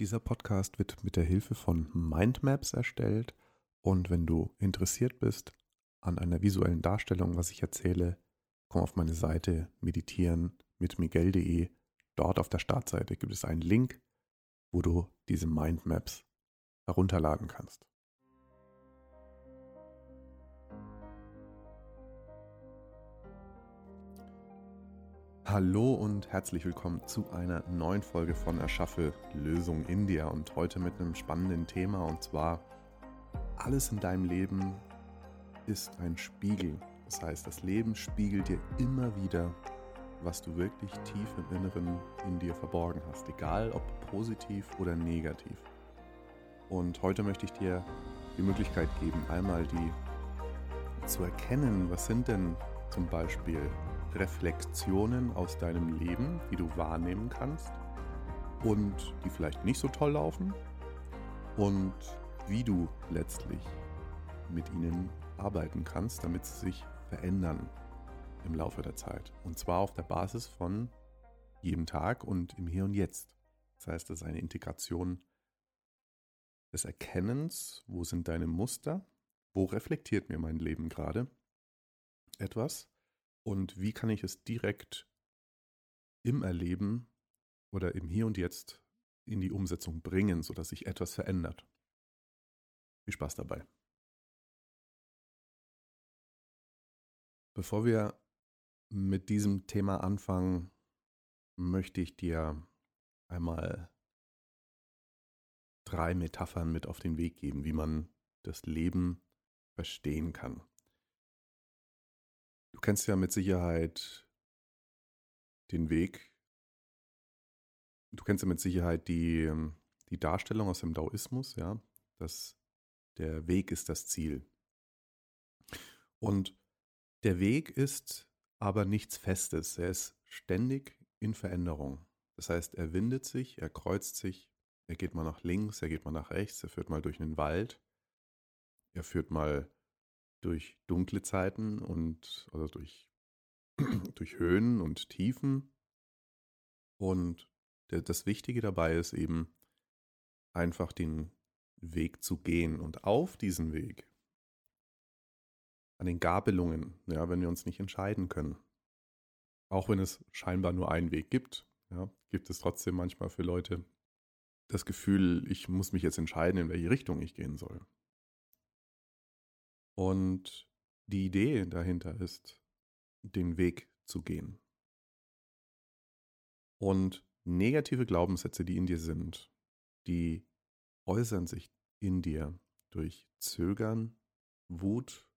Dieser Podcast wird mit der Hilfe von Mindmaps erstellt und wenn du interessiert bist an einer visuellen Darstellung, was ich erzähle, komm auf meine Seite meditieren mit miguel.de. Dort auf der Startseite gibt es einen Link, wo du diese Mindmaps herunterladen kannst. Hallo und herzlich willkommen zu einer neuen Folge von Erschaffe Lösung India und heute mit einem spannenden Thema und zwar alles in deinem Leben ist ein Spiegel. Das heißt, das Leben spiegelt dir immer wieder, was du wirklich tief im Inneren in dir verborgen hast, egal ob positiv oder negativ. Und heute möchte ich dir die Möglichkeit geben, einmal die zu erkennen, was sind denn zum Beispiel Reflexionen aus deinem Leben, die du wahrnehmen kannst und die vielleicht nicht so toll laufen und wie du letztlich mit ihnen arbeiten kannst, damit sie sich verändern im Laufe der Zeit. Und zwar auf der Basis von jedem Tag und im Hier und Jetzt. Das heißt, es ist eine Integration des Erkennens, wo sind deine Muster, wo reflektiert mir mein Leben gerade etwas und wie kann ich es direkt im Erleben oder im Hier und Jetzt in die Umsetzung bringen, sodass sich etwas verändert. Viel Spaß dabei. Bevor wir mit diesem Thema anfangen, möchte ich dir einmal drei Metaphern mit auf den Weg geben, wie man das Leben verstehen kann. Du kennst ja mit Sicherheit den Weg. Du kennst ja mit Sicherheit die, ähm, die Darstellung aus dem Daoismus, ja, dass der Weg ist das Ziel. Und der Weg ist aber nichts Festes. Er ist ständig in Veränderung. Das heißt, er windet sich, er kreuzt sich, er geht mal nach links, er geht mal nach rechts, er führt mal durch einen Wald, er führt mal durch dunkle Zeiten und oder durch, durch Höhen und Tiefen. Und der, das Wichtige dabei ist eben einfach den Weg zu gehen und auf diesen Weg, an den Gabelungen, ja, wenn wir uns nicht entscheiden können. Auch wenn es scheinbar nur einen Weg gibt, ja, gibt es trotzdem manchmal für Leute das Gefühl, ich muss mich jetzt entscheiden, in welche Richtung ich gehen soll. Und die Idee dahinter ist, den Weg zu gehen. Und negative Glaubenssätze, die in dir sind, die äußern sich in dir durch Zögern, Wut,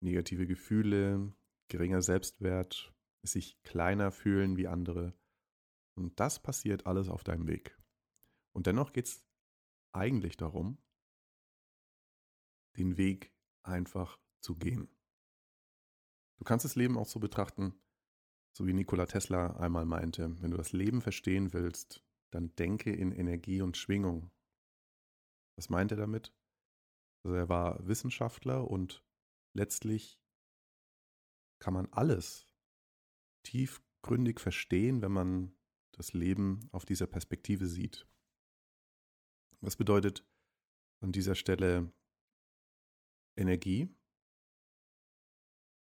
negative Gefühle, geringer Selbstwert, sich kleiner fühlen wie andere. Und das passiert alles auf deinem Weg. Und dennoch geht es eigentlich darum, den Weg einfach zu gehen. Du kannst das Leben auch so betrachten, so wie Nikola Tesla einmal meinte, wenn du das Leben verstehen willst, dann denke in Energie und Schwingung. Was meint er damit? Also er war Wissenschaftler und letztlich kann man alles tiefgründig verstehen, wenn man das Leben auf dieser Perspektive sieht. Was bedeutet an dieser Stelle Energie.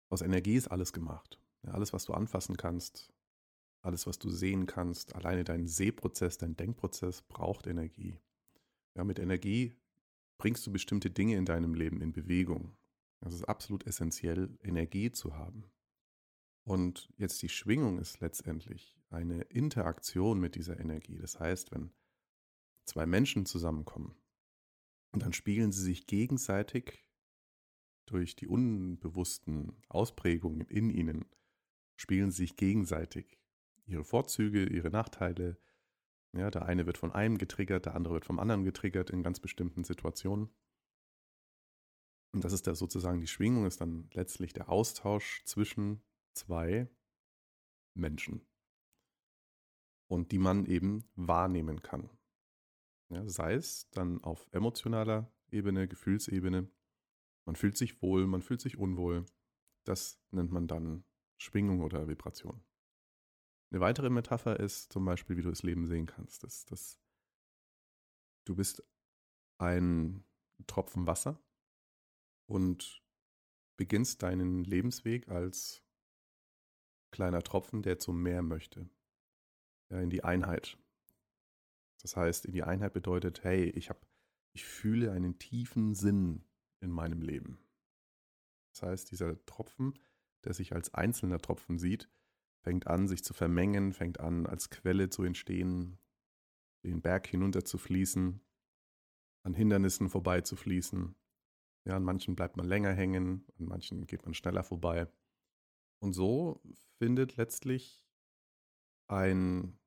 Aus Energie ist alles gemacht. Ja, alles, was du anfassen kannst, alles, was du sehen kannst, alleine dein Sehprozess, dein Denkprozess braucht Energie. Ja, mit Energie bringst du bestimmte Dinge in deinem Leben in Bewegung. Es ist absolut essentiell, Energie zu haben. Und jetzt die Schwingung ist letztendlich eine Interaktion mit dieser Energie. Das heißt, wenn zwei Menschen zusammenkommen, dann spiegeln sie sich gegenseitig durch die unbewussten Ausprägungen in ihnen spiegeln sich gegenseitig ihre Vorzüge, ihre Nachteile. Ja, der eine wird von einem getriggert, der andere wird vom anderen getriggert in ganz bestimmten Situationen. Und das ist da sozusagen die Schwingung, ist dann letztlich der Austausch zwischen zwei Menschen. Und die man eben wahrnehmen kann. Ja, sei es dann auf emotionaler Ebene, Gefühlsebene man fühlt sich wohl, man fühlt sich unwohl. Das nennt man dann Schwingung oder Vibration. Eine weitere Metapher ist zum Beispiel, wie du das Leben sehen kannst. Das, das Du bist ein Tropfen Wasser und beginnst deinen Lebensweg als kleiner Tropfen, der zum Meer möchte. Ja, in die Einheit. Das heißt, in die Einheit bedeutet, hey, ich habe, ich fühle einen tiefen Sinn in meinem Leben. Das heißt, dieser Tropfen, der sich als einzelner Tropfen sieht, fängt an, sich zu vermengen, fängt an, als Quelle zu entstehen, den Berg hinunter zu fließen, an Hindernissen vorbei zu fließen. Ja, an manchen bleibt man länger hängen, an manchen geht man schneller vorbei. Und so findet letztlich ein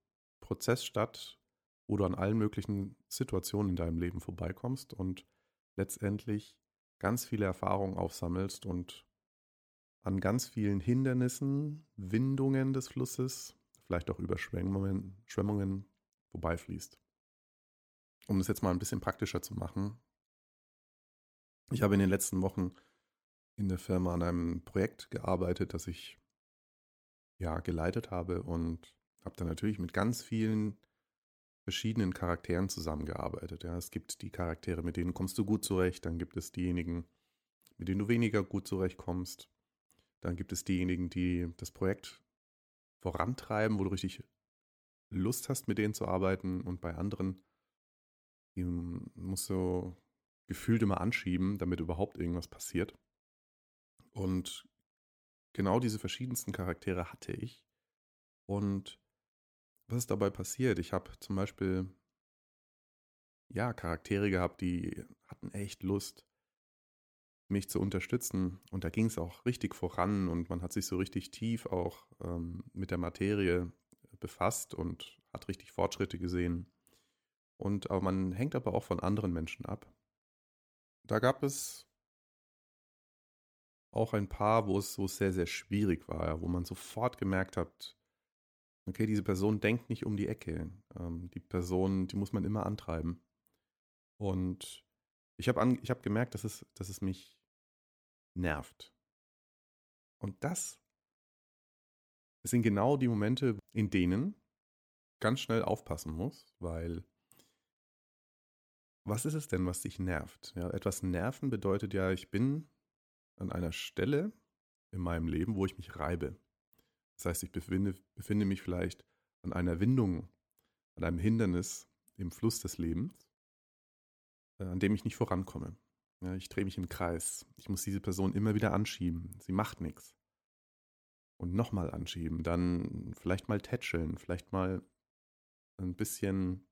Prozess statt, wo du an allen möglichen Situationen in deinem Leben vorbeikommst und letztendlich ganz viele Erfahrungen aufsammelst und an ganz vielen Hindernissen, Windungen des Flusses, vielleicht auch Überschwemmungen Schwemmungen vorbeifließt. Um es jetzt mal ein bisschen praktischer zu machen. Ich habe in den letzten Wochen in der Firma an einem Projekt gearbeitet, das ich ja geleitet habe und habe dann natürlich mit ganz vielen verschiedenen Charakteren zusammengearbeitet. Ja, es gibt die Charaktere, mit denen kommst du gut zurecht, dann gibt es diejenigen, mit denen du weniger gut zurechtkommst. Dann gibt es diejenigen, die das Projekt vorantreiben, wo du richtig Lust hast, mit denen zu arbeiten. Und bei anderen, die musst du gefühlt immer anschieben, damit überhaupt irgendwas passiert. Und genau diese verschiedensten Charaktere hatte ich. Und was ist dabei passiert? Ich habe zum Beispiel, ja, Charaktere gehabt, die hatten echt Lust, mich zu unterstützen. Und da ging es auch richtig voran und man hat sich so richtig tief auch ähm, mit der Materie befasst und hat richtig Fortschritte gesehen. Und aber man hängt aber auch von anderen Menschen ab. Da gab es auch ein paar, wo es so sehr, sehr schwierig war, wo man sofort gemerkt hat, okay, diese Person denkt nicht um die Ecke. Ähm, die Person, die muss man immer antreiben. Und ich habe hab gemerkt, dass es, dass es mich nervt. Und das sind genau die Momente, in denen ganz schnell aufpassen muss, weil was ist es denn, was dich nervt? Ja, etwas nerven bedeutet ja, ich bin an einer Stelle in meinem Leben, wo ich mich reibe. Das heißt, ich befinde, befinde mich vielleicht an einer Windung, an einem Hindernis im Fluss des Lebens, äh, an dem ich nicht vorankomme. Ja, ich drehe mich im Kreis. Ich muss diese Person immer wieder anschieben. Sie macht nichts. Und nochmal anschieben. Dann vielleicht mal tätscheln. Vielleicht mal ein bisschen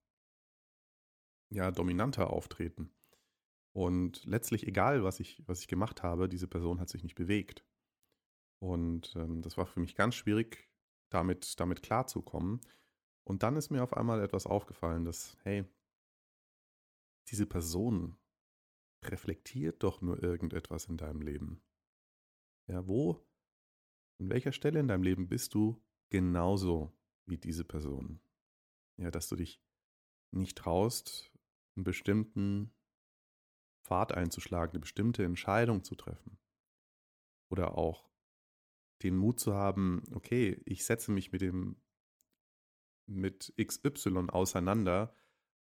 ja, dominanter auftreten. Und letztlich, egal was ich, was ich gemacht habe, diese Person hat sich nicht bewegt. Und ähm, das war für mich ganz schwierig, damit, damit klarzukommen. Und dann ist mir auf einmal etwas aufgefallen, dass, hey, diese Person reflektiert doch nur irgendetwas in deinem Leben. Ja, wo, an welcher Stelle in deinem Leben bist du genauso wie diese Person? Ja, dass du dich nicht traust, einen bestimmten Pfad einzuschlagen, eine bestimmte Entscheidung zu treffen. Oder auch den Mut zu haben, okay, ich setze mich mit dem mit XY auseinander,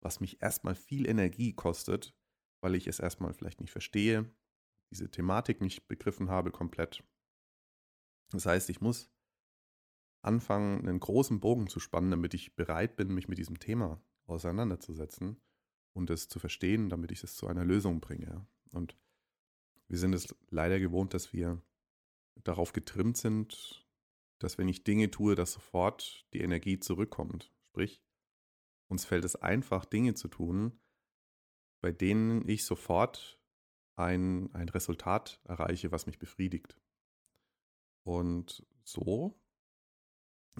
was mich erstmal viel Energie kostet, weil ich es erstmal vielleicht nicht verstehe, diese Thematik nicht begriffen habe komplett. Das heißt, ich muss anfangen, einen großen Bogen zu spannen, damit ich bereit bin, mich mit diesem Thema auseinanderzusetzen und es zu verstehen, damit ich es zu einer Lösung bringe. Und wir sind es leider gewohnt, dass wir darauf getrimmt sind, dass wenn ich Dinge tue, dass sofort die Energie zurückkommt. Sprich, uns fällt es einfach, Dinge zu tun, bei denen ich sofort ein, ein Resultat erreiche, was mich befriedigt. Und so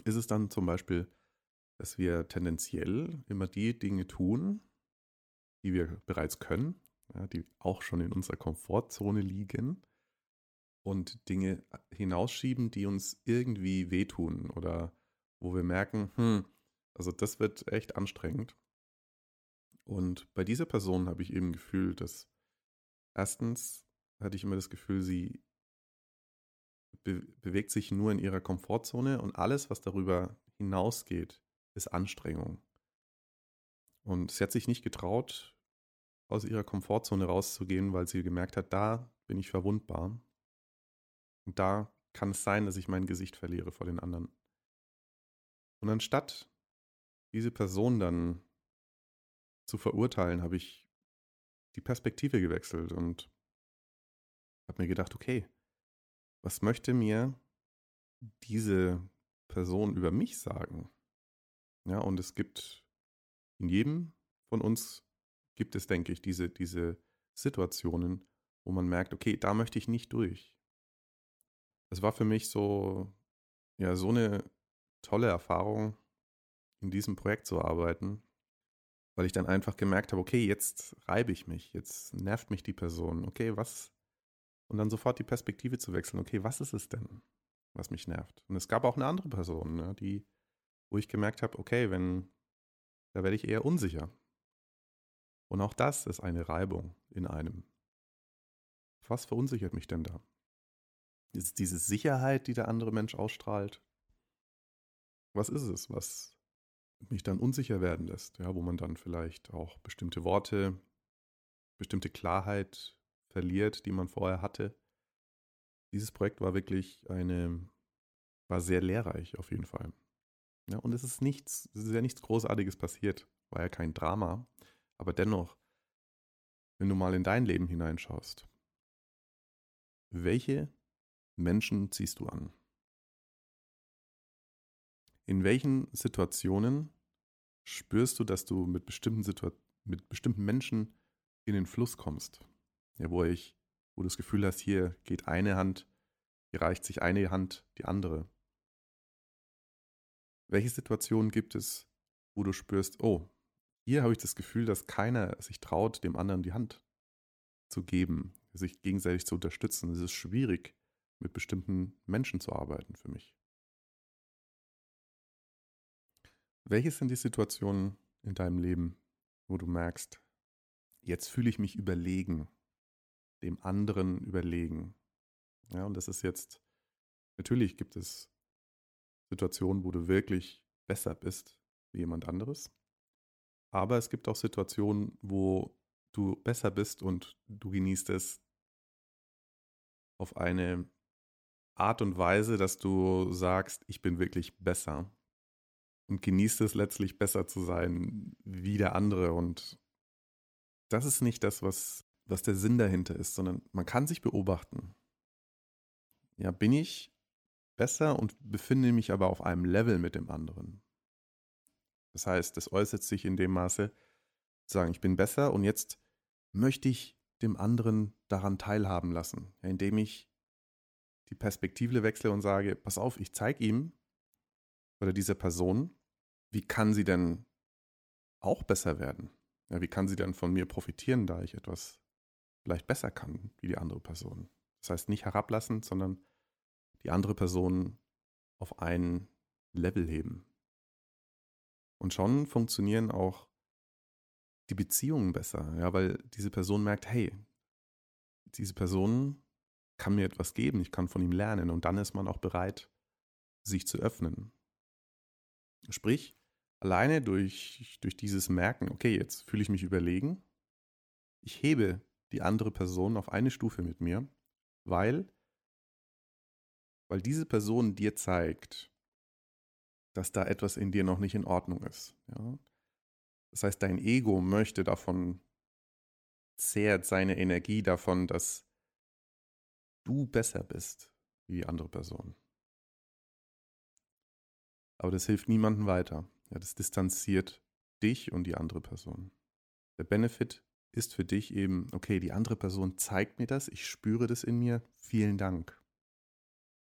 ist es dann zum Beispiel, dass wir tendenziell immer die Dinge tun, die wir bereits können, ja, die auch schon in unserer Komfortzone liegen und Dinge hinausschieben, die uns irgendwie wehtun oder wo wir merken, hm, also das wird echt anstrengend. Und bei dieser Person habe ich eben gefühlt, dass erstens hatte ich immer das Gefühl, sie be bewegt sich nur in ihrer Komfortzone und alles, was darüber hinausgeht, ist Anstrengung. Und sie hat sich nicht getraut, aus ihrer Komfortzone rauszugehen, weil sie gemerkt hat, da bin ich verwundbar. Und da kann es sein, dass ich mein Gesicht verliere vor den anderen. Und anstatt diese Person dann zu verurteilen, habe ich die Perspektive gewechselt und habe mir gedacht, okay, was möchte mir diese Person über mich sagen? Ja, und es gibt in jedem von uns gibt es, denke ich, diese, diese Situationen, wo man merkt, okay, da möchte ich nicht durch. Es war für mich so, ja, so eine tolle Erfahrung, in diesem Projekt zu arbeiten, weil ich dann einfach gemerkt habe, okay, jetzt reibe ich mich, jetzt nervt mich die Person, okay, was? Und dann sofort die Perspektive zu wechseln, okay, was ist es denn, was mich nervt? Und es gab auch eine andere Person, ne, die, wo ich gemerkt habe, okay, wenn, da werde ich eher unsicher. Und auch das ist eine Reibung in einem. Was verunsichert mich denn da? Ist es diese Sicherheit, die der andere Mensch ausstrahlt? Was ist es, was mich dann unsicher werden lässt, ja, wo man dann vielleicht auch bestimmte Worte, bestimmte Klarheit verliert, die man vorher hatte. Dieses Projekt war wirklich eine, war sehr lehrreich auf jeden Fall. Ja, und es ist nichts, es ist ja nichts Großartiges passiert, war ja kein Drama, aber dennoch, wenn du mal in dein Leben hineinschaust, welche Menschen ziehst du an? In welchen Situationen spürst du, dass du mit bestimmten, Situa mit bestimmten Menschen in den Fluss kommst? Ja, wo ich, wo du das Gefühl hast, hier geht eine Hand, hier reicht sich eine Hand die andere. Welche Situationen gibt es, wo du spürst, oh, hier habe ich das Gefühl, dass keiner sich traut, dem anderen die Hand zu geben, sich gegenseitig zu unterstützen. Es ist schwierig, mit bestimmten Menschen zu arbeiten für mich. Welches sind die Situationen in deinem Leben, wo du merkst, jetzt fühle ich mich überlegen, dem anderen überlegen? Ja, und das ist jetzt, natürlich gibt es Situationen, wo du wirklich besser bist wie jemand anderes. Aber es gibt auch Situationen, wo du besser bist und du genießt es auf eine Art und Weise, dass du sagst, ich bin wirklich besser und genießt es letztlich besser zu sein wie der andere. Und das ist nicht das, was, was der Sinn dahinter ist, sondern man kann sich beobachten. Ja, bin ich besser und befinde mich aber auf einem Level mit dem anderen. Das heißt, das äußert sich in dem Maße, zu sagen, ich bin besser und jetzt möchte ich dem anderen daran teilhaben lassen, indem ich die Perspektive wechsle und sage, pass auf, ich zeige ihm oder dieser Person, wie kann sie denn auch besser werden? Ja, wie kann sie denn von mir profitieren, da ich etwas vielleicht besser kann wie die andere Person? Das heißt, nicht herablassen, sondern die andere Person auf ein Level heben. Und schon funktionieren auch die Beziehungen besser, ja, weil diese Person merkt, hey, diese Person kann mir etwas geben, ich kann von ihm lernen und dann ist man auch bereit, sich zu öffnen. Sprich, alleine durch, durch dieses Merken, okay, jetzt fühle ich mich überlegen, ich hebe die andere Person auf eine Stufe mit mir, weil, weil diese Person dir zeigt, dass da etwas in dir noch nicht in Ordnung ist. Ja? Das heißt, dein Ego möchte davon, zehrt seine Energie davon, dass du besser bist wie die andere Person. Aber das hilft niemandem weiter. Ja, das distanziert dich und die andere Person. Der Benefit ist für dich eben, okay, die andere Person zeigt mir das, ich spüre das in mir, vielen Dank.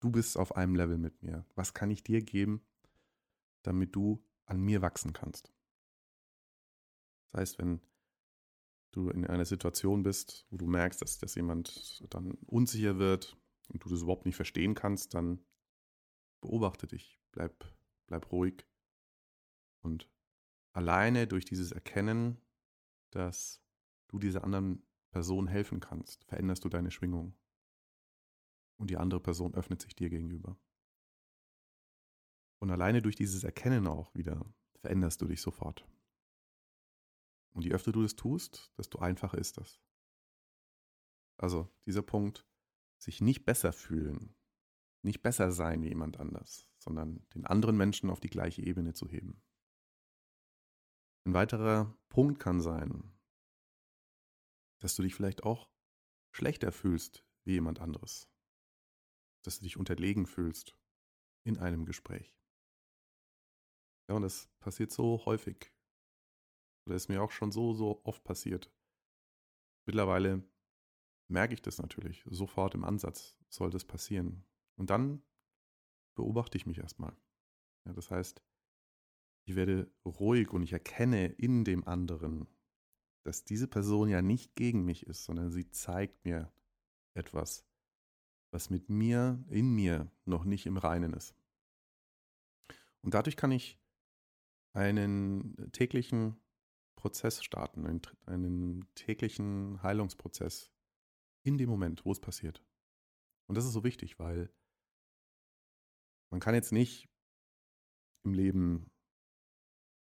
Du bist auf einem Level mit mir. Was kann ich dir geben, damit du an mir wachsen kannst? Das heißt, wenn du in einer Situation bist, wo du merkst, dass, dass jemand dann unsicher wird und du das überhaupt nicht verstehen kannst, dann beobachte dich, bleib, bleib ruhig und alleine durch dieses Erkennen, dass du dieser anderen Person helfen kannst, veränderst du deine Schwingung. Und die andere Person öffnet sich dir gegenüber. Und alleine durch dieses Erkennen auch wieder veränderst du dich sofort. Und je öfter du das tust, desto einfacher ist das. Also dieser Punkt, sich nicht besser fühlen, nicht besser sein wie jemand anders, sondern den anderen Menschen auf die gleiche Ebene zu heben. Ein weiterer Punkt kann sein, dass du dich vielleicht auch schlechter fühlst wie jemand anderes, dass du dich unterlegen fühlst in einem Gespräch. Ja, und das passiert so häufig. Oder ist mir auch schon so, so oft passiert. Mittlerweile merke ich das natürlich. Sofort im Ansatz soll das passieren. Und dann beobachte ich mich erstmal. Ja, das heißt, ich werde ruhig und ich erkenne in dem anderen, dass diese Person ja nicht gegen mich ist, sondern sie zeigt mir etwas, was mit mir, in mir noch nicht im Reinen ist. Und dadurch kann ich einen täglichen Prozess starten, einen, einen täglichen Heilungsprozess in dem Moment, wo es passiert. Und das ist so wichtig, weil man kann jetzt nicht im Leben,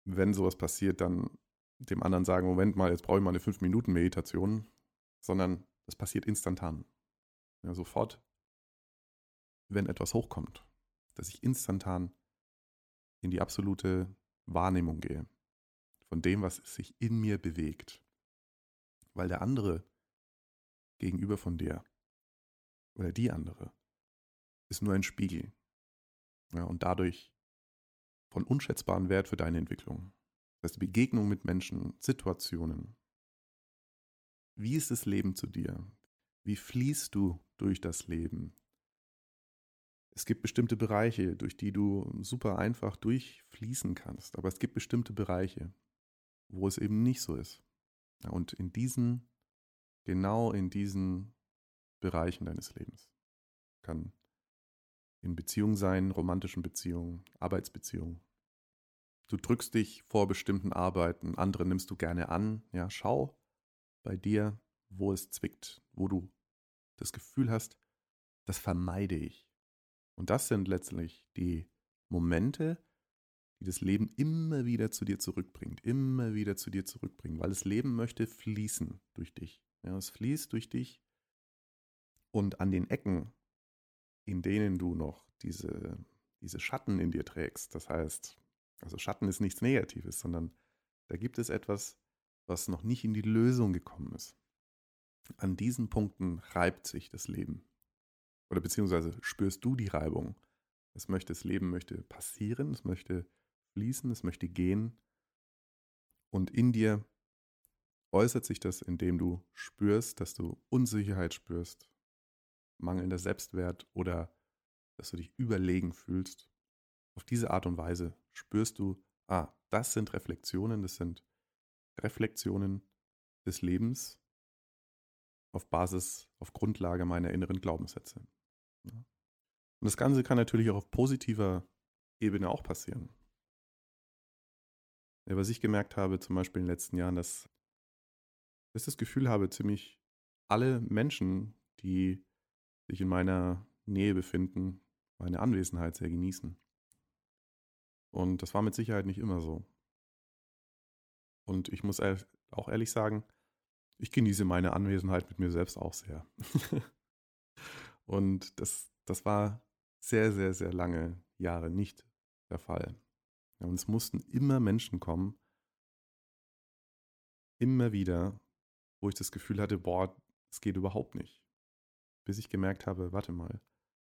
wenn sowas passiert, dann dem anderen sagen, Moment mal, jetzt brauche ich mal eine 5-Minuten-Meditation, sondern das passiert instantan. Ja, sofort, wenn etwas hochkommt, dass ich instantan in die absolute Wahrnehmung gehe von dem, was sich in mir bewegt. Weil der andere gegenüber von dir oder die andere ist nur ein Spiegel. Ja, und dadurch von unschätzbarem Wert für deine Entwicklung. Das heißt, die Begegnung mit Menschen, Situationen. Wie ist das Leben zu dir? Wie fließt du durch das Leben? Es gibt bestimmte Bereiche, durch die du super einfach durchfließen kannst, aber es gibt bestimmte Bereiche, wo es eben nicht so ist. Und in diesen genau in diesen Bereichen deines Lebens. Kann in Beziehungen sein, romantischen Beziehungen, Arbeitsbeziehungen. Du drückst dich vor bestimmten Arbeiten, andere nimmst du gerne an. Ja, schau bei dir, wo es zwickt, wo du das Gefühl hast, das vermeide ich. Und das sind letztlich die Momente, die das Leben immer wieder zu dir zurückbringt, immer wieder zu dir zurückbringt, weil das Leben möchte fließen durch dich. Ja, es fließt durch dich und an den Ecken, in denen du noch diese, diese Schatten in dir trägst, das heißt, also Schatten ist nichts Negatives, sondern da gibt es etwas, was noch nicht in die Lösung gekommen ist. An diesen Punkten reibt sich das Leben. Oder beziehungsweise spürst du die Reibung. Es möchte, das Leben möchte passieren, es möchte fließen, es möchte gehen. Und in dir äußert sich das, indem du spürst, dass du Unsicherheit spürst, mangelnder Selbstwert oder dass du dich überlegen fühlst. Auf diese Art und Weise spürst du, ah, das sind Reflexionen, das sind Reflexionen des Lebens auf Basis, auf Grundlage meiner inneren Glaubenssätze. Und das Ganze kann natürlich auch auf positiver Ebene auch passieren. Was ich gemerkt habe, zum Beispiel in den letzten Jahren, dass ich das Gefühl habe, ziemlich alle Menschen, die sich in meiner Nähe befinden, meine Anwesenheit sehr genießen. Und das war mit Sicherheit nicht immer so. Und ich muss auch ehrlich sagen, ich genieße meine Anwesenheit mit mir selbst auch sehr. Und das, das war sehr, sehr, sehr lange Jahre nicht der Fall. Und es mussten immer Menschen kommen, immer wieder, wo ich das Gefühl hatte, boah, es geht überhaupt nicht. Bis ich gemerkt habe, warte mal,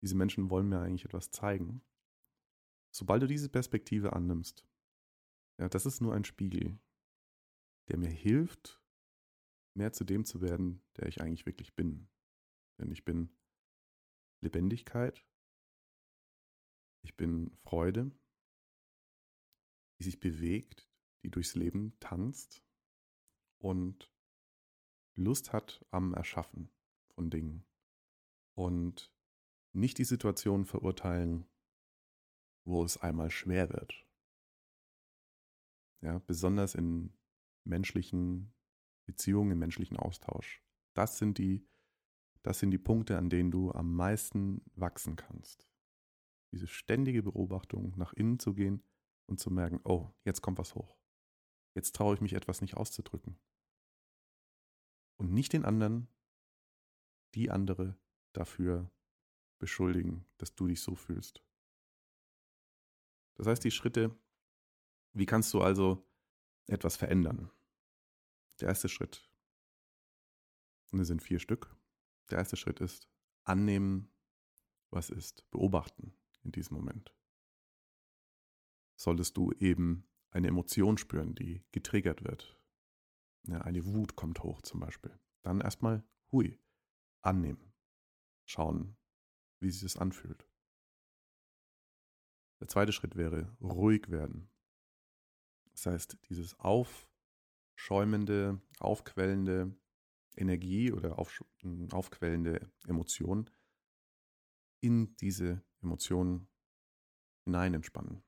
diese Menschen wollen mir eigentlich etwas zeigen. Sobald du diese Perspektive annimmst, ja, das ist nur ein Spiegel, der mir hilft, mehr zu dem zu werden, der ich eigentlich wirklich bin. Denn ich bin Lebendigkeit, ich bin Freude, die sich bewegt, die durchs Leben tanzt und Lust hat am Erschaffen von Dingen und nicht die Situation verurteilen, wo es einmal schwer wird. Ja, besonders in menschlichen Beziehungen, im menschlichen Austausch. Das sind die, das sind die Punkte, an denen du am meisten wachsen kannst. Diese ständige Beobachtung, nach innen zu gehen und zu merken, oh, jetzt kommt was hoch. jetzt traue ich mich etwas nicht auszudrücken. Und nicht den anderen, die andere dafür beschuldigen, dass du dich so fühlst. Das heißt, die Schritte, wie kannst du also etwas verändern? Der erste Schritt, und es sind vier Stück, der erste Schritt ist annehmen, was ist, beobachten in diesem Moment. Solltest du eben eine Emotion spüren, die getriggert wird, ja, eine Wut kommt hoch zum Beispiel, dann erstmal hui, annehmen, schauen, wie sich das anfühlt. Der zweite Schritt wäre ruhig werden. Das heißt, dieses aufschäumende, aufquellende Energie oder auf, aufquellende Emotion in diese Emotionen hinein entspannen.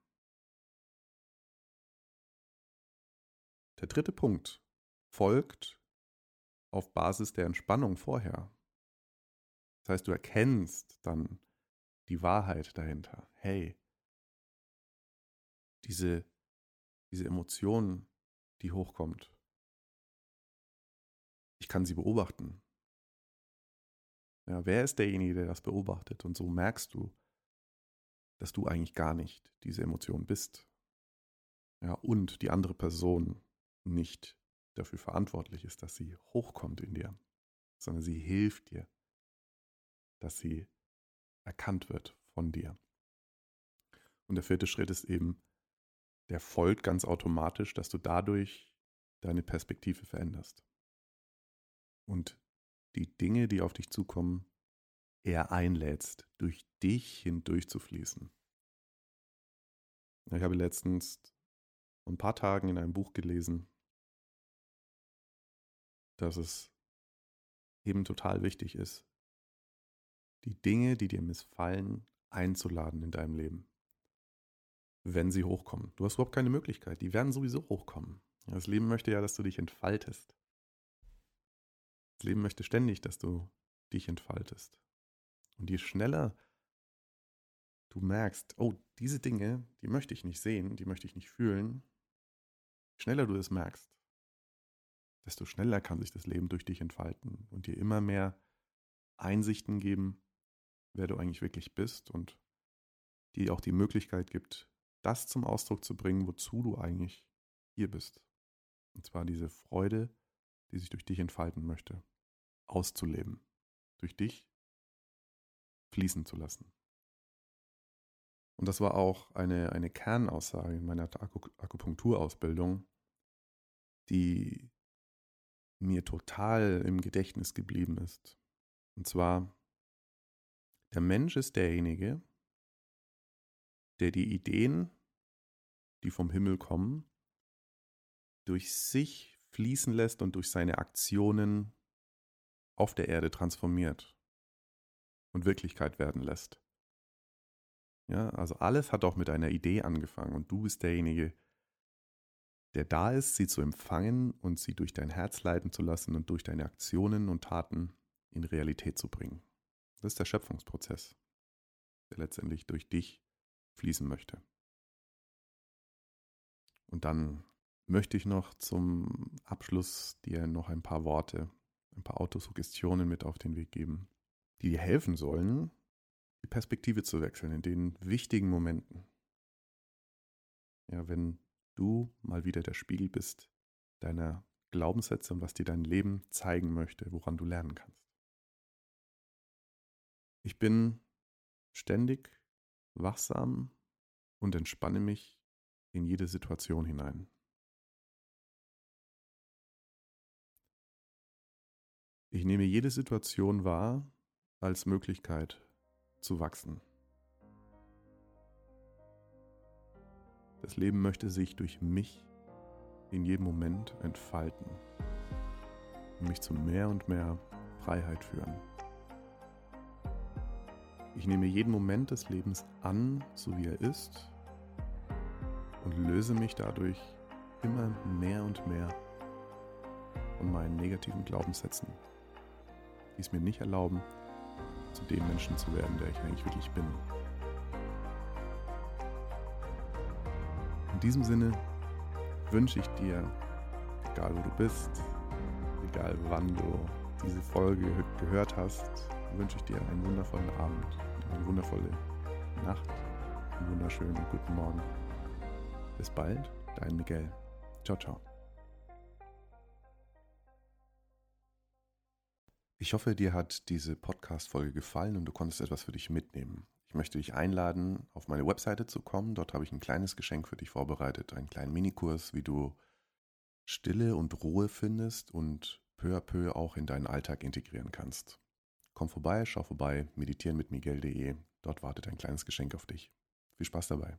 Der dritte Punkt folgt auf Basis der Entspannung vorher. Das heißt, du erkennst dann die Wahrheit dahinter. Hey, diese, diese Emotion, die hochkommt, ich kann sie beobachten. Ja, wer ist derjenige, der das beobachtet? Und so merkst du, dass du eigentlich gar nicht diese Emotion bist. Ja, und die andere Person nicht dafür verantwortlich ist, dass sie hochkommt in dir, sondern sie hilft dir, dass sie erkannt wird von dir. Und der vierte Schritt ist eben, der folgt ganz automatisch, dass du dadurch deine Perspektive veränderst. Und die Dinge, die auf dich zukommen, eher einlädst, durch dich hindurch zu fließen. Ich habe letztens vor ein paar Tagen in einem Buch gelesen, dass es eben total wichtig ist, die Dinge, die dir missfallen, einzuladen in deinem Leben. Wenn sie hochkommen. Du hast überhaupt keine Möglichkeit. Die werden sowieso hochkommen. Das Leben möchte ja, dass du dich entfaltest. Das Leben möchte ständig, dass du dich entfaltest. Und je schneller du merkst, oh, diese Dinge, die möchte ich nicht sehen, die möchte ich nicht fühlen, je schneller du es merkst, desto schneller kann sich das Leben durch dich entfalten und dir immer mehr Einsichten geben, wer du eigentlich wirklich bist und dir auch die Möglichkeit gibt, das zum Ausdruck zu bringen, wozu du eigentlich hier bist. Und zwar diese Freude, die sich durch dich entfalten möchte, auszuleben, durch dich fließen zu lassen. Und das war auch eine, eine Kernaussage in meiner Akupunkturausbildung, die mir total im Gedächtnis geblieben ist. Und zwar, der Mensch ist derjenige, der die Ideen, die vom Himmel kommen, durch sich fließen lässt und durch seine Aktionen auf der Erde transformiert und Wirklichkeit werden lässt. Ja, also alles hat auch mit einer Idee angefangen und du bist derjenige, der da ist, sie zu empfangen und sie durch dein Herz leiten zu lassen und durch deine Aktionen und Taten in Realität zu bringen. Das ist der Schöpfungsprozess, der letztendlich durch dich fließen möchte. Und dann möchte ich noch zum Abschluss dir noch ein paar Worte, ein paar Autosuggestionen mit auf den Weg geben, die dir helfen sollen, die Perspektive zu wechseln in den wichtigen Momenten. Ja, wenn du mal wieder der Spiegel bist deiner Glaubenssätze und was dir dein Leben zeigen möchte, woran du lernen kannst. Ich bin ständig wachsam und entspanne mich in jede Situation hinein. Ich nehme jede Situation wahr als Möglichkeit zu wachsen. Das Leben möchte sich durch mich in jedem Moment entfalten und mich zu mehr und mehr Freiheit führen. Ich nehme jeden Moment des Lebens an, so wie er ist, und löse mich dadurch immer mehr und mehr von meinen negativen Glaubenssätzen, die es mir nicht erlauben, zu dem Menschen zu werden, der ich eigentlich wirklich bin. In diesem Sinne wünsche ich dir, egal wo du bist, egal wann du diese Folge gehört hast, wünsche ich dir einen wundervollen Abend, eine wundervolle Nacht, einen wunderschönen guten Morgen. Bis bald, dein Miguel. Ciao, ciao. Ich hoffe, dir hat diese Podcast-Folge gefallen und du konntest etwas für dich mitnehmen. Ich möchte dich einladen, auf meine Webseite zu kommen. Dort habe ich ein kleines Geschenk für dich vorbereitet, einen kleinen Minikurs, wie du Stille und Ruhe findest und peu à peu auch in deinen Alltag integrieren kannst. Komm vorbei, schau vorbei, meditieren mit Miguel.de. Dort wartet ein kleines Geschenk auf dich. Viel Spaß dabei.